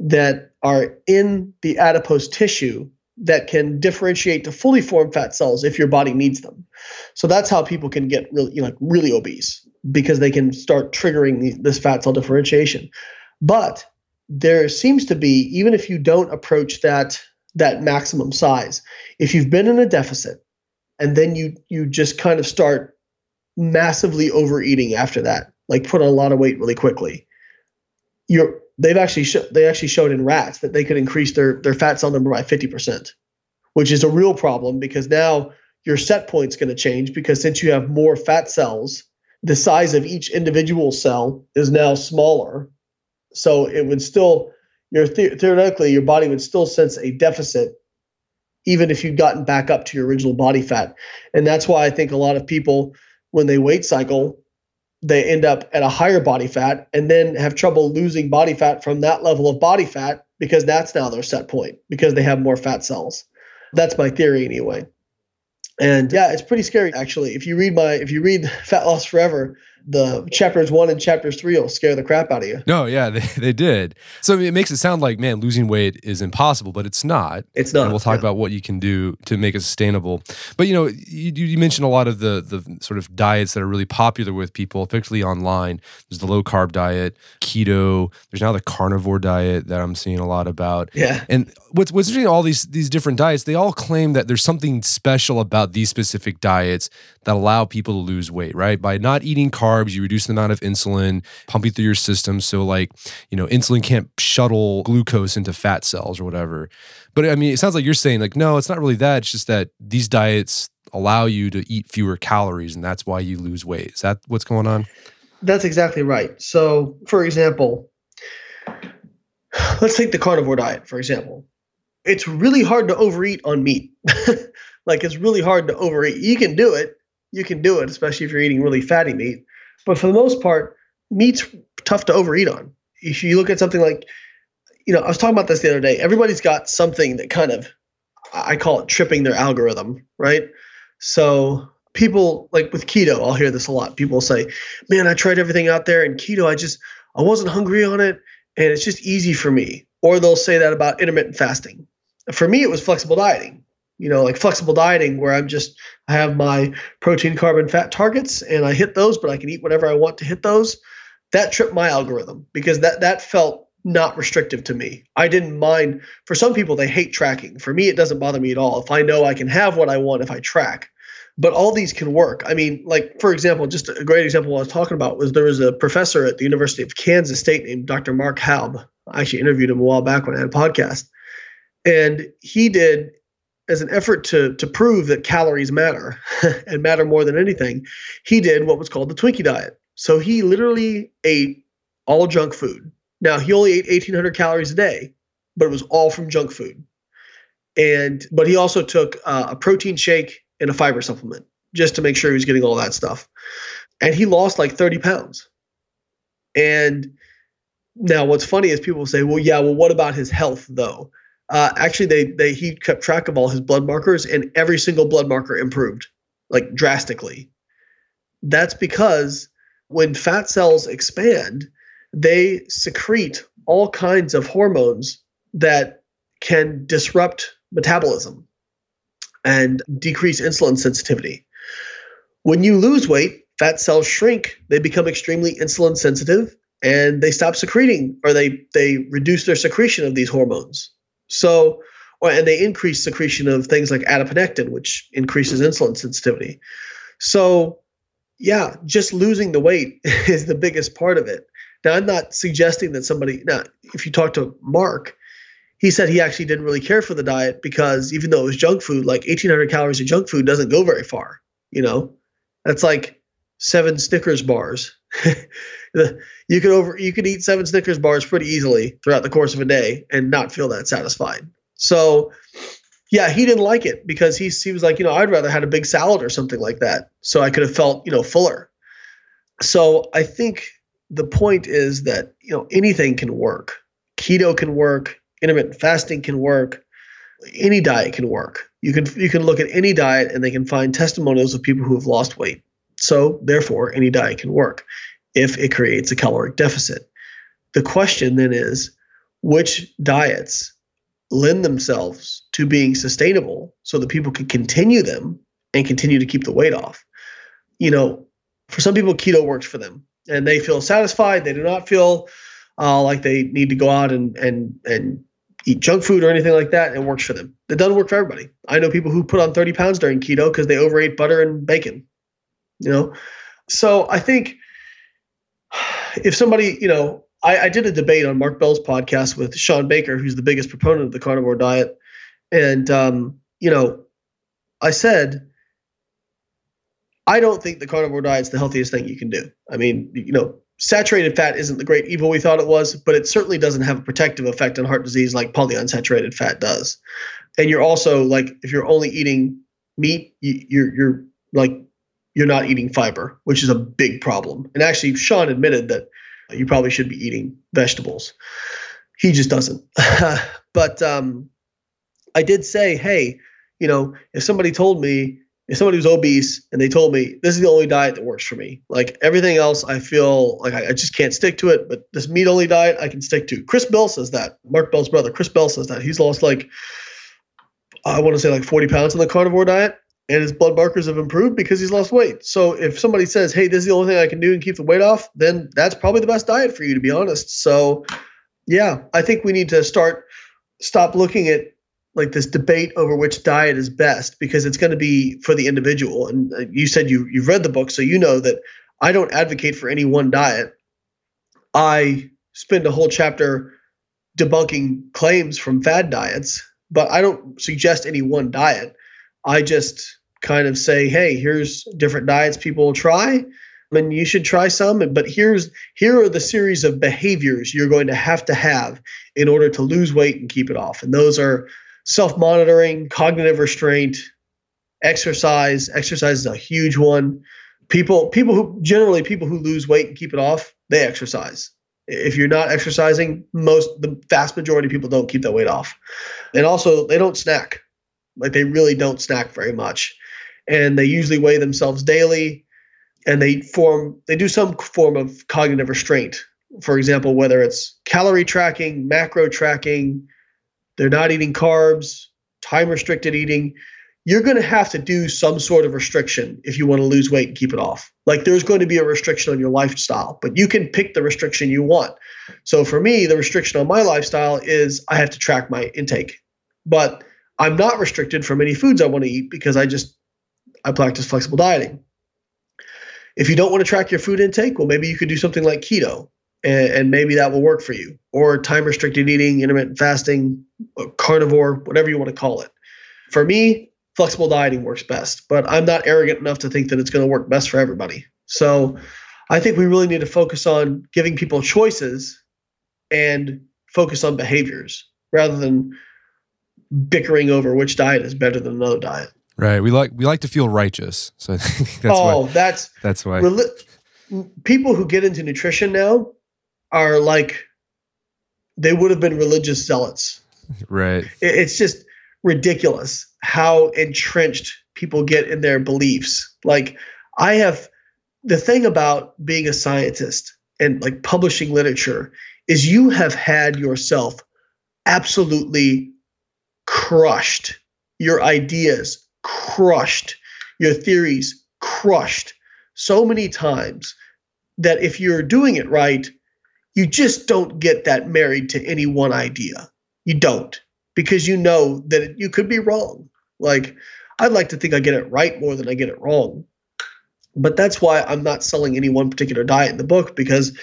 that are in the adipose tissue that can differentiate to fully formed fat cells if your body needs them. So that's how people can get really, you know, like really obese because they can start triggering the, this fat cell differentiation. But there seems to be, even if you don't approach that that maximum size, if you've been in a deficit and then you you just kind of start massively overeating after that, like put on a lot of weight really quickly, you're they've actually sh- they actually showed in rats that they could increase their their fat cell number by 50%, which is a real problem because now your set point's going to change because since you have more fat cells, the size of each individual cell is now smaller. So it would still your the- theoretically your body would still sense a deficit even if you'd gotten back up to your original body fat. And that's why I think a lot of people when they weight cycle they end up at a higher body fat and then have trouble losing body fat from that level of body fat because that's now their set point because they have more fat cells. That's my theory anyway. And yeah, it's pretty scary actually. If you read my if you read Fat Loss Forever, the chapters one and chapters three will scare the crap out of you. No, yeah, they, they did. So it makes it sound like, man, losing weight is impossible, but it's not. It's not. And we'll talk yeah. about what you can do to make it sustainable. But you know, you, you mentioned a lot of the the sort of diets that are really popular with people, particularly online. There's the low carb diet, keto. There's now the carnivore diet that I'm seeing a lot about. Yeah. And what's what's interesting, all these these different diets, they all claim that there's something special about these specific diets that allow people to lose weight, right? By not eating carbs carbs, you reduce the amount of insulin pumping through your system. So, like, you know, insulin can't shuttle glucose into fat cells or whatever. But I mean, it sounds like you're saying, like, no, it's not really that. It's just that these diets allow you to eat fewer calories and that's why you lose weight. Is that what's going on? That's exactly right. So, for example, let's take the carnivore diet, for example. It's really hard to overeat on meat. like, it's really hard to overeat. You can do it, you can do it, especially if you're eating really fatty meat. But for the most part, meat's tough to overeat on. If you look at something like, you know, I was talking about this the other day. Everybody's got something that kind of, I call it tripping their algorithm, right? So people like with keto, I'll hear this a lot. People say, "Man, I tried everything out there, and keto, I just I wasn't hungry on it, and it's just easy for me." Or they'll say that about intermittent fasting. For me, it was flexible dieting you know, like flexible dieting where I'm just I have my protein, carbon, fat targets and I hit those, but I can eat whatever I want to hit those. That tripped my algorithm because that that felt not restrictive to me. I didn't mind. For some people, they hate tracking. For me, it doesn't bother me at all. If I know I can have what I want if I track. But all these can work. I mean, like for example, just a great example I was talking about was there was a professor at the University of Kansas State named Dr. Mark Haub. I actually interviewed him a while back when I had a podcast. And he did as an effort to to prove that calories matter and matter more than anything, he did what was called the Twinkie diet. So he literally ate all junk food. Now he only ate 1,800 calories a day, but it was all from junk food. And but he also took uh, a protein shake and a fiber supplement just to make sure he was getting all that stuff. And he lost like 30 pounds. And now what's funny is people say, well, yeah, well, what about his health though? Uh, actually, they they he kept track of all his blood markers, and every single blood marker improved, like drastically. That's because when fat cells expand, they secrete all kinds of hormones that can disrupt metabolism and decrease insulin sensitivity. When you lose weight, fat cells shrink, they become extremely insulin sensitive and they stop secreting or they they reduce their secretion of these hormones. So, and they increase secretion of things like adiponectin, which increases insulin sensitivity. So, yeah, just losing the weight is the biggest part of it. Now, I'm not suggesting that somebody, now, if you talk to Mark, he said he actually didn't really care for the diet because even though it was junk food, like 1800 calories of junk food doesn't go very far. You know, that's like seven Snickers bars. you could over you could eat seven Snickers bars pretty easily throughout the course of a day and not feel that satisfied. So yeah, he didn't like it because he he was like, you know, I'd rather had a big salad or something like that, so I could have felt you know fuller. So I think the point is that you know anything can work. Keto can work. Intermittent fasting can work. Any diet can work. You can you can look at any diet and they can find testimonials of people who have lost weight. So therefore, any diet can work if it creates a caloric deficit. The question then is which diets lend themselves to being sustainable so that people can continue them and continue to keep the weight off. You know, for some people, keto works for them and they feel satisfied. They do not feel uh, like they need to go out and, and, and eat junk food or anything like that. It works for them. It doesn't work for everybody. I know people who put on 30 pounds during keto because they overate butter and bacon, you know? So I think if somebody, you know, I, I, did a debate on Mark Bell's podcast with Shawn Baker, who's the biggest proponent of the carnivore diet, and um, you know, I said, I don't think the carnivore diet is the healthiest thing you can do. I mean, you know, saturated fat isn't the great evil we thought it was, but it certainly doesn't have a protective effect on heart disease like polyunsaturated fat does. And you're also like, if you're only eating meat, you, you're you're like you're not eating fiber, which is a big problem. And actually, Shawn admitted that you probably should be eating vegetables. He just doesn't. but um, I did say, hey, you know, if somebody told me, if somebody was obese and they told me this is the only diet that works for me, like everything else, I feel like I, I just can't stick to it. But this meat only diet, I can stick to. Chris Bell says that. Mark Bell's brother, Chris Bell says that. He's lost like, I want to say like 40 pounds on the carnivore diet and his blood markers have improved because he's lost weight. So if somebody says, "Hey, this is the only thing I can do and keep the weight off," then that's probably the best diet for you, to be honest. So, yeah, I think we need to start stop looking at like this debate over which diet is best because it's going to be for the individual. And uh, you said you you've read the book, so you know that I don't advocate for any one diet. I spend a whole chapter debunking claims from fad diets, but I don't suggest any one diet. I just kind of say, hey, here's different diets people will try. And you should try some, but here's here are the series of behaviors you're going to have to have in order to lose weight and keep it off. And those are self-monitoring, cognitive restraint, exercise. Exercise is a huge one. People people who generally people who lose weight and keep it off, they exercise. If you're not exercising, most the vast majority of people don't keep that weight off. And also they don't snack. Like they really don't snack very much. And they usually weigh themselves daily and they form they do some form of cognitive restraint. For example, whether it's calorie tracking, macro tracking, they're not eating carbs, time restricted eating, you're going to have to do some sort of restriction if you want to lose weight and keep it off. Like there's going to be a restriction on your lifestyle, but you can pick the restriction you want. So for me, the restriction on my lifestyle is I have to track my intake. But I'm not restricted from any foods I want to eat because I just I practice flexible dieting. If you don't want to track your food intake, well maybe you could do something like keto and, and maybe that will work for you or time restricted eating, intermittent fasting, carnivore, whatever you want to call it. For me, flexible dieting works best. But I'm not arrogant enough to think that it's going to work best for everybody. So I think we really need to focus on giving people choices and focus on behaviors rather than bickering over which diet is better than another diet. Right. We like we like to feel righteous. So that's oh, why, that's that's why people who get into nutrition now are like they would have been religious zealots. Right. It's just ridiculous how entrenched people get in their beliefs. Like I have the thing about being a scientist and like publishing literature is you have had yourself absolutely crushed, your ideas crushed, your theories crushed so many times that if you're doing it right, you just don't get that married to any one idea. You don't because you know that you could be wrong. Like, I'd like to think I get it right more than I get it wrong. But that's why I'm not selling any one particular diet in the book because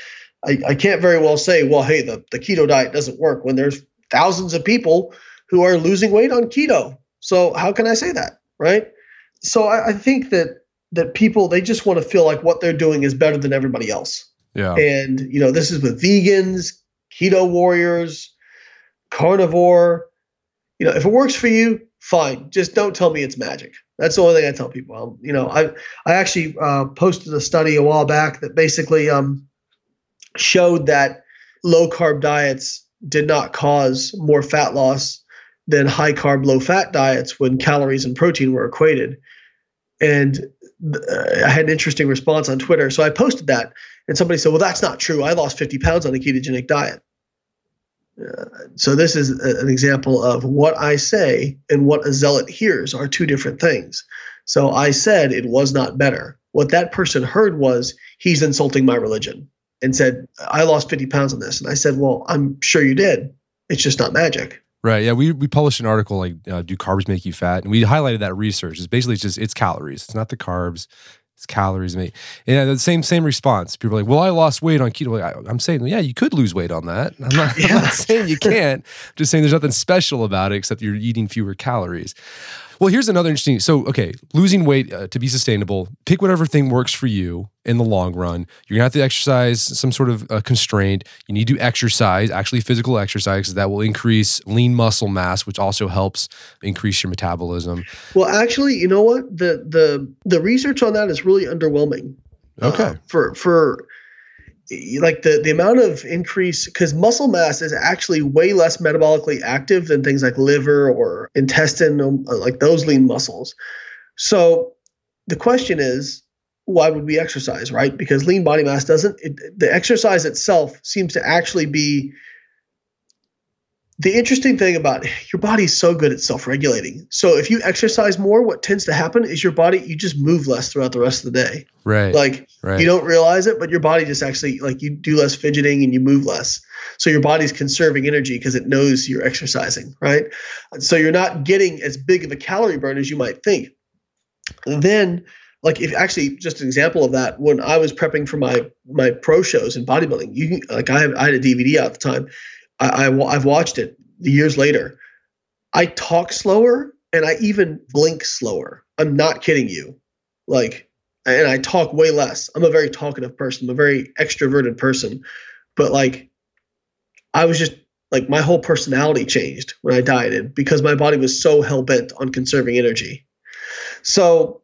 I, I can't very well say, well, hey, the, the keto diet doesn't work when there's thousands of people who are losing weight on keto. So how can I say that? Right. So I, I think that that people they just want to feel like what they're doing is better than everybody else. Yeah. And you know, this is with vegans, keto warriors, carnivore, you know, if it works for you, fine. Just don't tell me it's magic. That's the only thing I tell people. Um, you know, I I actually uh, posted a study a while back that basically um, showed that low carb diets did not cause more fat loss than high carb, low fat diets when calories and protein were equated. And uh, I had an interesting response on Twitter. So I posted that, and somebody said, "Well, that's not true. I lost 50 pounds on a ketogenic diet." so this is an example of what I say and what a zealot hears are two different things. So I said it was not better. What that person heard was he's insulting my religion and said, I lost 50 pounds on this. And I said, Well, I'm sure you did. It's just not magic. Right. Yeah. We, we published an article like, uh, Do Carbs Make You Fat? And we highlighted that research. It's basically just, it's calories. It's not the carbs. It's calories, mate. And the same same response. People are like, "Well, I lost weight on keto." I, am saying, yeah, you could lose weight on that. I'm not, yeah. I'm not saying you can't. I'm just saying there's nothing special about it except you're eating fewer calories. Well, here's another interesting. So, okay, losing weight uh, to be sustainable, pick whatever thing works for you in the long run. You're gonna have to exercise some sort of uh, constraint. You need to exercise, actually physical exercise, because that will increase lean muscle mass, which also helps increase your metabolism. Well, actually, you know what? The the the research on that is really underwhelming. Okay. Uh, for for like the the amount of increase because muscle mass is actually way less metabolically active than things like liver or intestine um, like those lean muscles. So the question is why would we exercise right? Because lean body mass doesn't it, the exercise itself seems to actually be the interesting thing about your body is so good at self-regulating. So if you exercise more, what tends to happen is your body you just move less throughout the rest of the day. Right. Like right. you don't realize it, but your body just actually like you do less fidgeting and you move less. So your body's conserving energy because it knows you're exercising, right? So you're not getting as big of a calorie burn as you might think. And then like if actually just an example of that when I was prepping for my my pro shows in bodybuilding, you can like I, have, I had a DVD out at the time. I, I I've watched it years later. I talk slower and I even blink slower. I'm not kidding you. Like, and I talk way less. I'm a very talkative person. I'm a very extroverted person, but like, I was just like my whole personality changed when I dieted because my body was so hell bent on conserving energy. So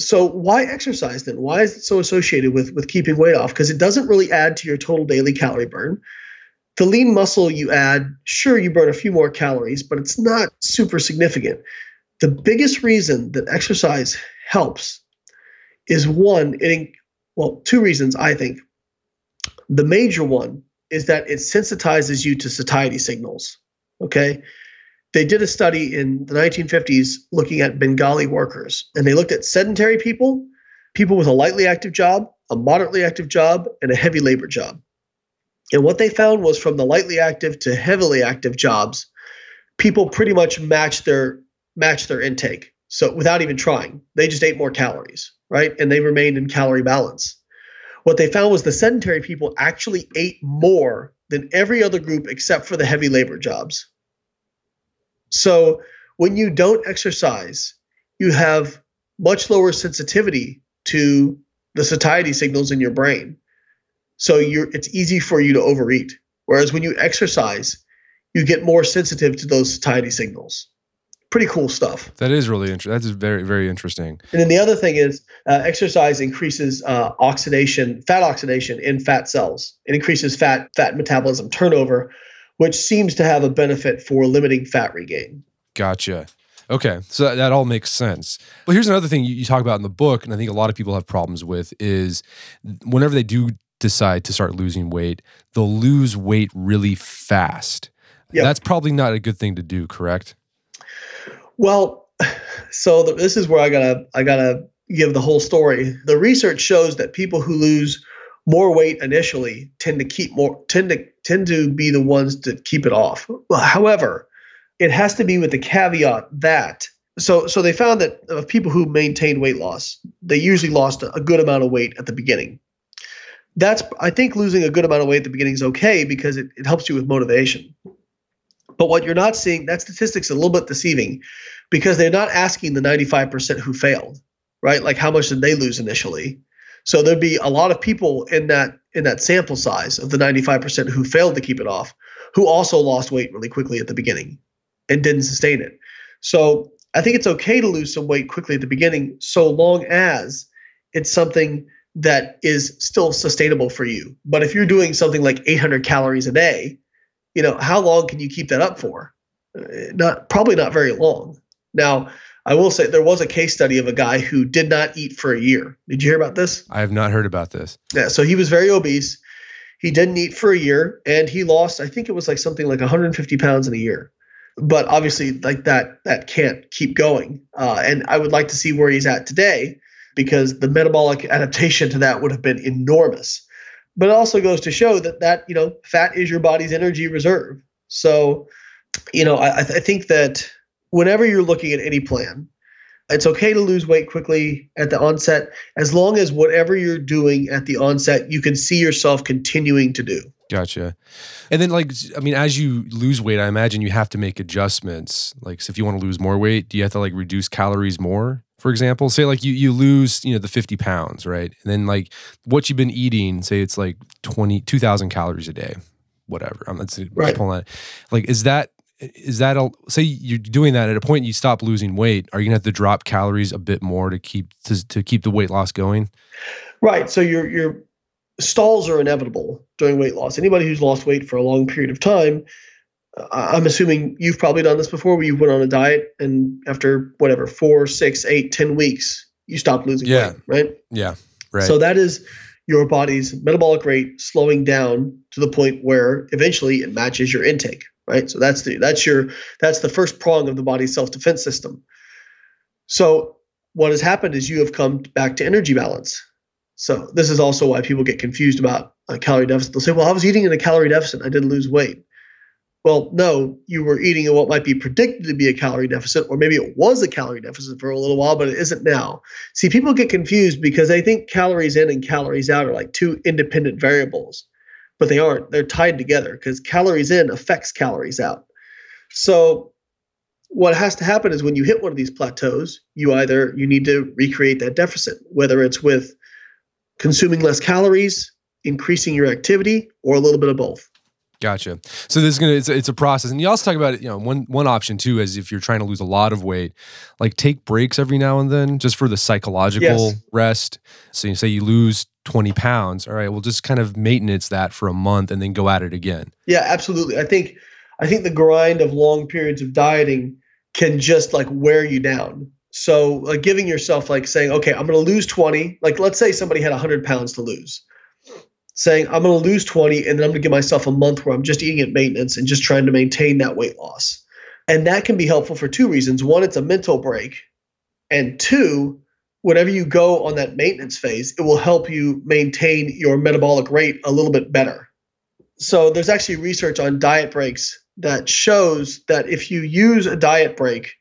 so why exercise then? Why is it so associated with with keeping weight off? Because it doesn't really add to your total daily calorie burn. The lean muscle you add, sure you burn a few more calories, but it's not super significant. The biggest reason that exercise helps is one, it well, two reasons I think. The major one is that it sensitizes you to satiety signals. Okay they did a study in the 1950s looking at Bengali workers, and they looked at sedentary people, people with a lightly active job, a moderately active job, and a heavy labor job. And what they found was from the lightly active to heavily active jobs, people pretty much matched their matched their intake. So without even trying, they just ate more calories, right? And they remained in calorie balance. What they found was the sedentary people actually ate more than every other group except for the heavy labor jobs. So when you don't exercise, you have much lower sensitivity to the satiety signals in your brain. So you're it's easy for you to overeat. Whereas when you exercise, you get more sensitive to those satiety signals. Pretty cool stuff. That is really interesting. That is very, very interesting. And then the other thing is uh, exercise increases uh, oxidation, fat oxidation in fat cells. It increases fat fat metabolism turnover, which seems to have a benefit for limiting fat regain. Gotcha. Okay, so that, that all makes sense. But here's another thing you, you talk about in the book, and I think a lot of people have problems with is whenever they do decide to start losing weight, they'll lose weight really fast. Yep. That's probably not a good thing to do, correct? Well, so the, this is where I gotta I gotta give the whole story. The research shows that people who lose more weight initially tend to keep more tend to tend to be the ones to keep it off. However, it has to be with the caveat that so so they found that of people who maintained weight loss, they usually lost a good amount of weight at the beginning. That's I think losing a good amount of weight at the beginning is okay because it, it helps you with motivation. But what you're not seeing, that statistic's a little bit deceiving because they're not asking the 95% who failed, right? Like how much did they lose initially? So there'd be a lot of people in that in that sample size of the 95% who failed to keep it off, who also lost weight really quickly at the beginning and didn't sustain it. So I think it's okay to lose some weight quickly at the beginning, so long as it's something that is still sustainable for you. But if you're doing something like 800 calories a day, you know how long can you keep that up for? Uh, not probably not very long. Now I will say there was a case study of a guy who did not eat for a year. Did you hear about this? I have not heard about this. Yeah, so he was very obese. He didn't eat for a year and he lost, I think it was like something like 150 pounds in a year. But obviously, like that, that can't keep going. Uh, and I would like to see where he's at today because the metabolic adaptation to that would have been enormous. But it also goes to show that that you know fat is your body's energy reserve. So, you know, I, I think that whenever you're looking at any plan, it's okay to lose weight quickly at the onset as long as whatever you're doing at the onset you can see yourself continuing to do. Gotcha. And then, like, I mean, as you lose weight, I imagine you have to make adjustments. Like, so if you want to lose more weight, do you have to like reduce calories more? For example, say like you you lose you know the fifty pounds, right? And then like what you've been eating, say it's like 20, 2,000 calories a day, whatever. I'm let's right. pulling that. Like, is that is that a say you're doing that at a point you stop losing weight are you gonna have to drop calories a bit more to keep to, to keep the weight loss going right so your your stalls are inevitable during weight loss anybody who's lost weight for a long period of time i'm assuming you've probably done this before where you went on a diet and after whatever four six eight ten weeks you stopped losing yeah. weight right yeah right so that is your body's metabolic rate slowing down to the point where eventually it matches your intake right? So that's the that's your that's the first prong of the body's self-defense system. So what has happened is you have come back to energy balance. So this is also why people get confused about a calorie deficit. They'll say, "Well, I was eating in a calorie deficit. I didn't lose weight." Well, no, you were eating what might be predicted to be a calorie deficit, or maybe it was a calorie deficit for a little while, but it isn't now. See, people get confused because they think calories in and calories out are like two independent variables, but they aren't. They're tied together because calories in affects calories out. So, what has to happen is when you hit one of these plateaus, you either you need to recreate that deficit, whether it's with consuming less calories, increasing your activity, or a little bit of both. Gotcha. So this is gonna it's, it's a process, and you also talk about you know one one option too is if you're trying to lose a lot of weight, like take breaks every now and then just for the psychological yes. rest. So you say you lose 20 pounds, all right, well just kind of maintenance that for a month and then go at it again. Yeah, absolutely. I think I think the grind of long periods of dieting can just like wear you down. So like giving yourself like saying, okay, I'm going to lose 20. Like let's say somebody had 100 pounds to lose saying I'm going to lose 20 and then I'm going to give myself a month where I'm just eating at maintenance and just trying to maintain that weight loss. And that can be helpful for two reasons. One, it's a mental break. And two, whenever you go on that maintenance phase, it will help you maintain your metabolic rate a little bit better. So there's actually research on diet breaks that shows that if you use a diet break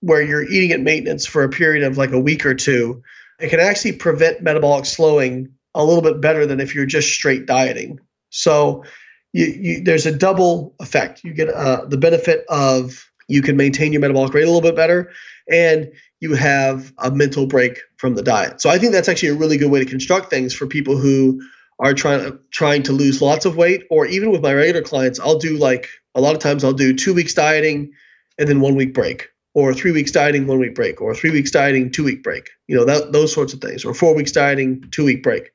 where you're eating at maintenance for a period of like a week or two, it can actually prevent metabolic slowing a little bit better than if you're just straight dieting. So you, you, there's a double effect. You get uh, the benefit of you can maintain your metabolic rate a little bit better, and you have a mental break from the diet. So I think that's actually a really good way to construct things for people who are trying trying to lose lots of weight, or even with my regular clients, I'll do like a lot of times I'll do two weeks dieting and then one week break, or three weeks dieting, one week break, or three weeks dieting, two week break. You know that those sorts of things, or four weeks dieting, two week break.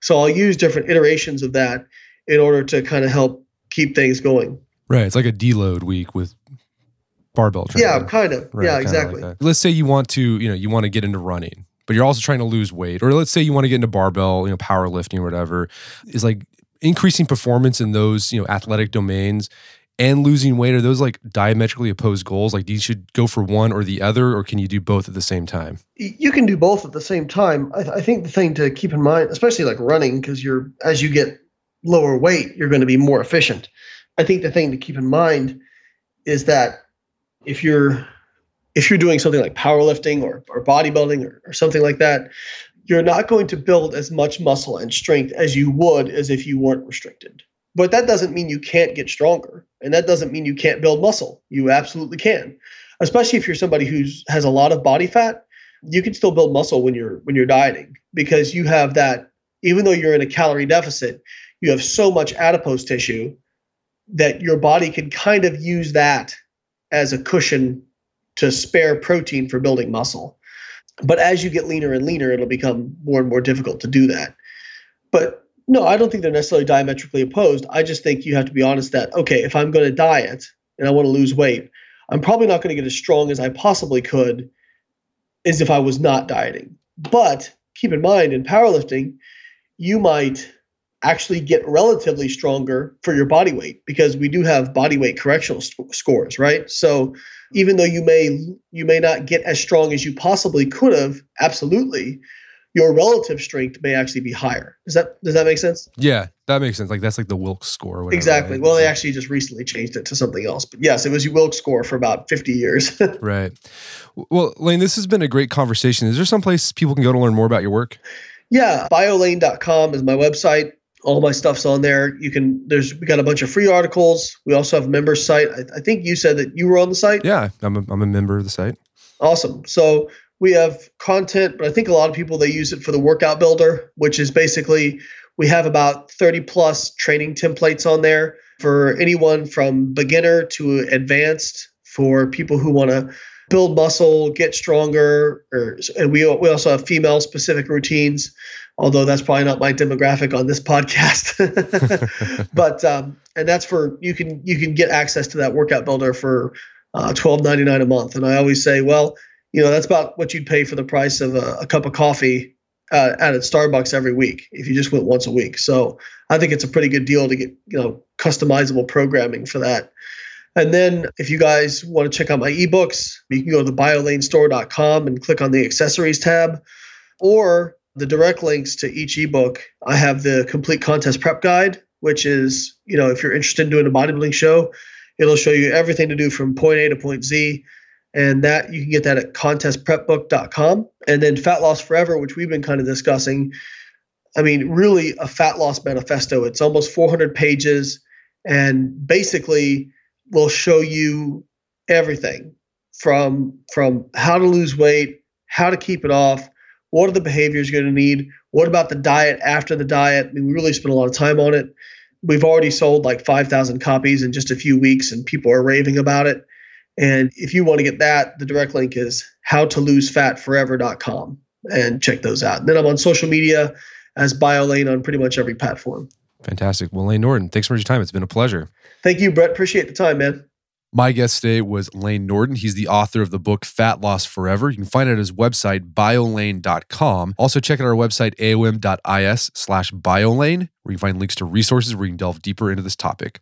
So I'll use different iterations of that in order to kind of help keep things going. Right. It's like a deload week with barbell training. Yeah, kind of. Right, yeah, exactly. Like let's say you want to, you know, you want to get into running, but you're also trying to lose weight. Or let's say you want to get into barbell, you know, powerlifting or whatever. Is like increasing performance in those, you know, athletic domains and losing weight are those like diametrically opposed goals? Like you should go for one or the other or can you do both at the same time? You can do both at the same time. I, th- I think the thing to keep in mind especially like running because you're as you get lower weight you're going to be more efficient. I think the thing to keep in mind is that if you're if you're doing something like powerlifting or, or bodybuilding or, or something like that you're not going to build as much muscle and strength as you would as if you weren't restricted. But that doesn't mean you can't get stronger. And that doesn't mean you can't build muscle. You absolutely can. Especially if you're somebody who has a lot of body fat, you can still build muscle when you're when you're dieting because you have that even though you're in a calorie deficit, you have so much adipose tissue that your body can kind of use that as a cushion to spare protein for building muscle. But as you get leaner and leaner, it'll become more and more difficult to do that. But no, I don't think they're necessarily diametrically opposed. I just think you have to be honest that, okay, if I'm going to diet and I want to lose weight, I'm probably not going to get as strong as I possibly could as if I was not dieting. But keep in mind, in powerlifting, you might actually get relatively stronger for your body weight because we do have body weight correctional st- scores, right? So even though you may you may not get as strong as you possibly could have, absolutely, your relative strength may actually be higher. Does that does that make sense? Yeah, that makes sense. Like that's like the Wilks score. Whatever, exactly. Right? Well, they actually just recently changed it to something else. But yes, it was your Wilks score for about 50 years. right. Well, Layne, this has been a great conversation. Is there some place people can go to learn more about your work? Yeah, biolayne.com is my website. All my stuff's on there. You can there's we got a bunch of free articles. We also have a member site. I, I think you said that you were on the site. Yeah, I'm a, I'm a member of the site. Awesome. So we have content, but I think a lot of people they use it for the workout builder, which is basically we have about 30 plus training templates on there for anyone from beginner to advanced for people who want to build muscle, get stronger, or and we we also have female specific routines. Although that's probably not my demographic on this podcast, but um, and that's for you can you can get access to that workout builder for uh, twelve ninety nine a month. And I always say, well, you know that's about what you'd pay for the price of a, a cup of coffee uh, at Starbucks every week if you just went once a week. So I think it's a pretty good deal to get you know customizable programming for that. And then if you guys want to check out my ebooks, you can go to the biolaynestore.com and click on the accessories tab, or the direct links to each ebook. I have the complete contest prep guide, which is you know if you're interested in doing a bodybuilding show, It'll show you everything to do from point A to point Z. And that you can get that at contestprepbook.com. And then Fat Loss Forever, which we've been kind of discussing. I mean, really a fat loss manifesto. It's almost 400 pages and basically will show you everything from from how to lose weight, how to keep it off, what are the behaviors you're going to need, what about the diet after the diet. I mean, we really spent a lot of time on it. We've already sold like 5,000 copies in just a few weeks, and people are raving about it. And if you want to get that, the direct link is howtolosefatforever.com and check those out. And then I'm on social media as BioLayne on pretty much every platform. Fantastic. Well, Layne Norton, thanks for your time. It's been a pleasure. Thank you, Brett. Appreciate the time, man. My guest today was Layne Norton. He's the author of the book Fat Loss Forever. You can find it at his website, biolayne.com. Also, check out our website, aom.is slash biolayne, where you can find links to resources where you can delve deeper into this topic.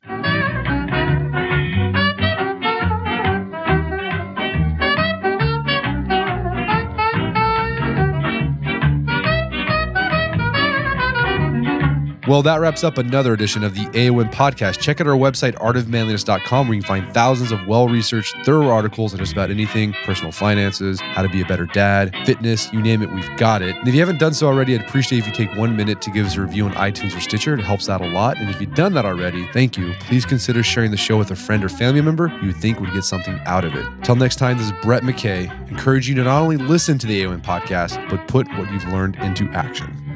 Well, that wraps up another edition of the AOM podcast. Check out our website, artofmanliness.com, where you can find thousands of well researched, thorough articles on just about anything personal finances, how to be a better dad, fitness, you name it, we've got it. And if you haven't done so already, I'd appreciate if you take one minute to give us a review on iTunes or Stitcher. It helps out a lot. And if you've done that already, thank you. Please consider sharing the show with a friend or family member you think would get something out of it. Till next time, this is Brett McKay, encourage you to not only listen to the AOM podcast, but put what you've learned into action.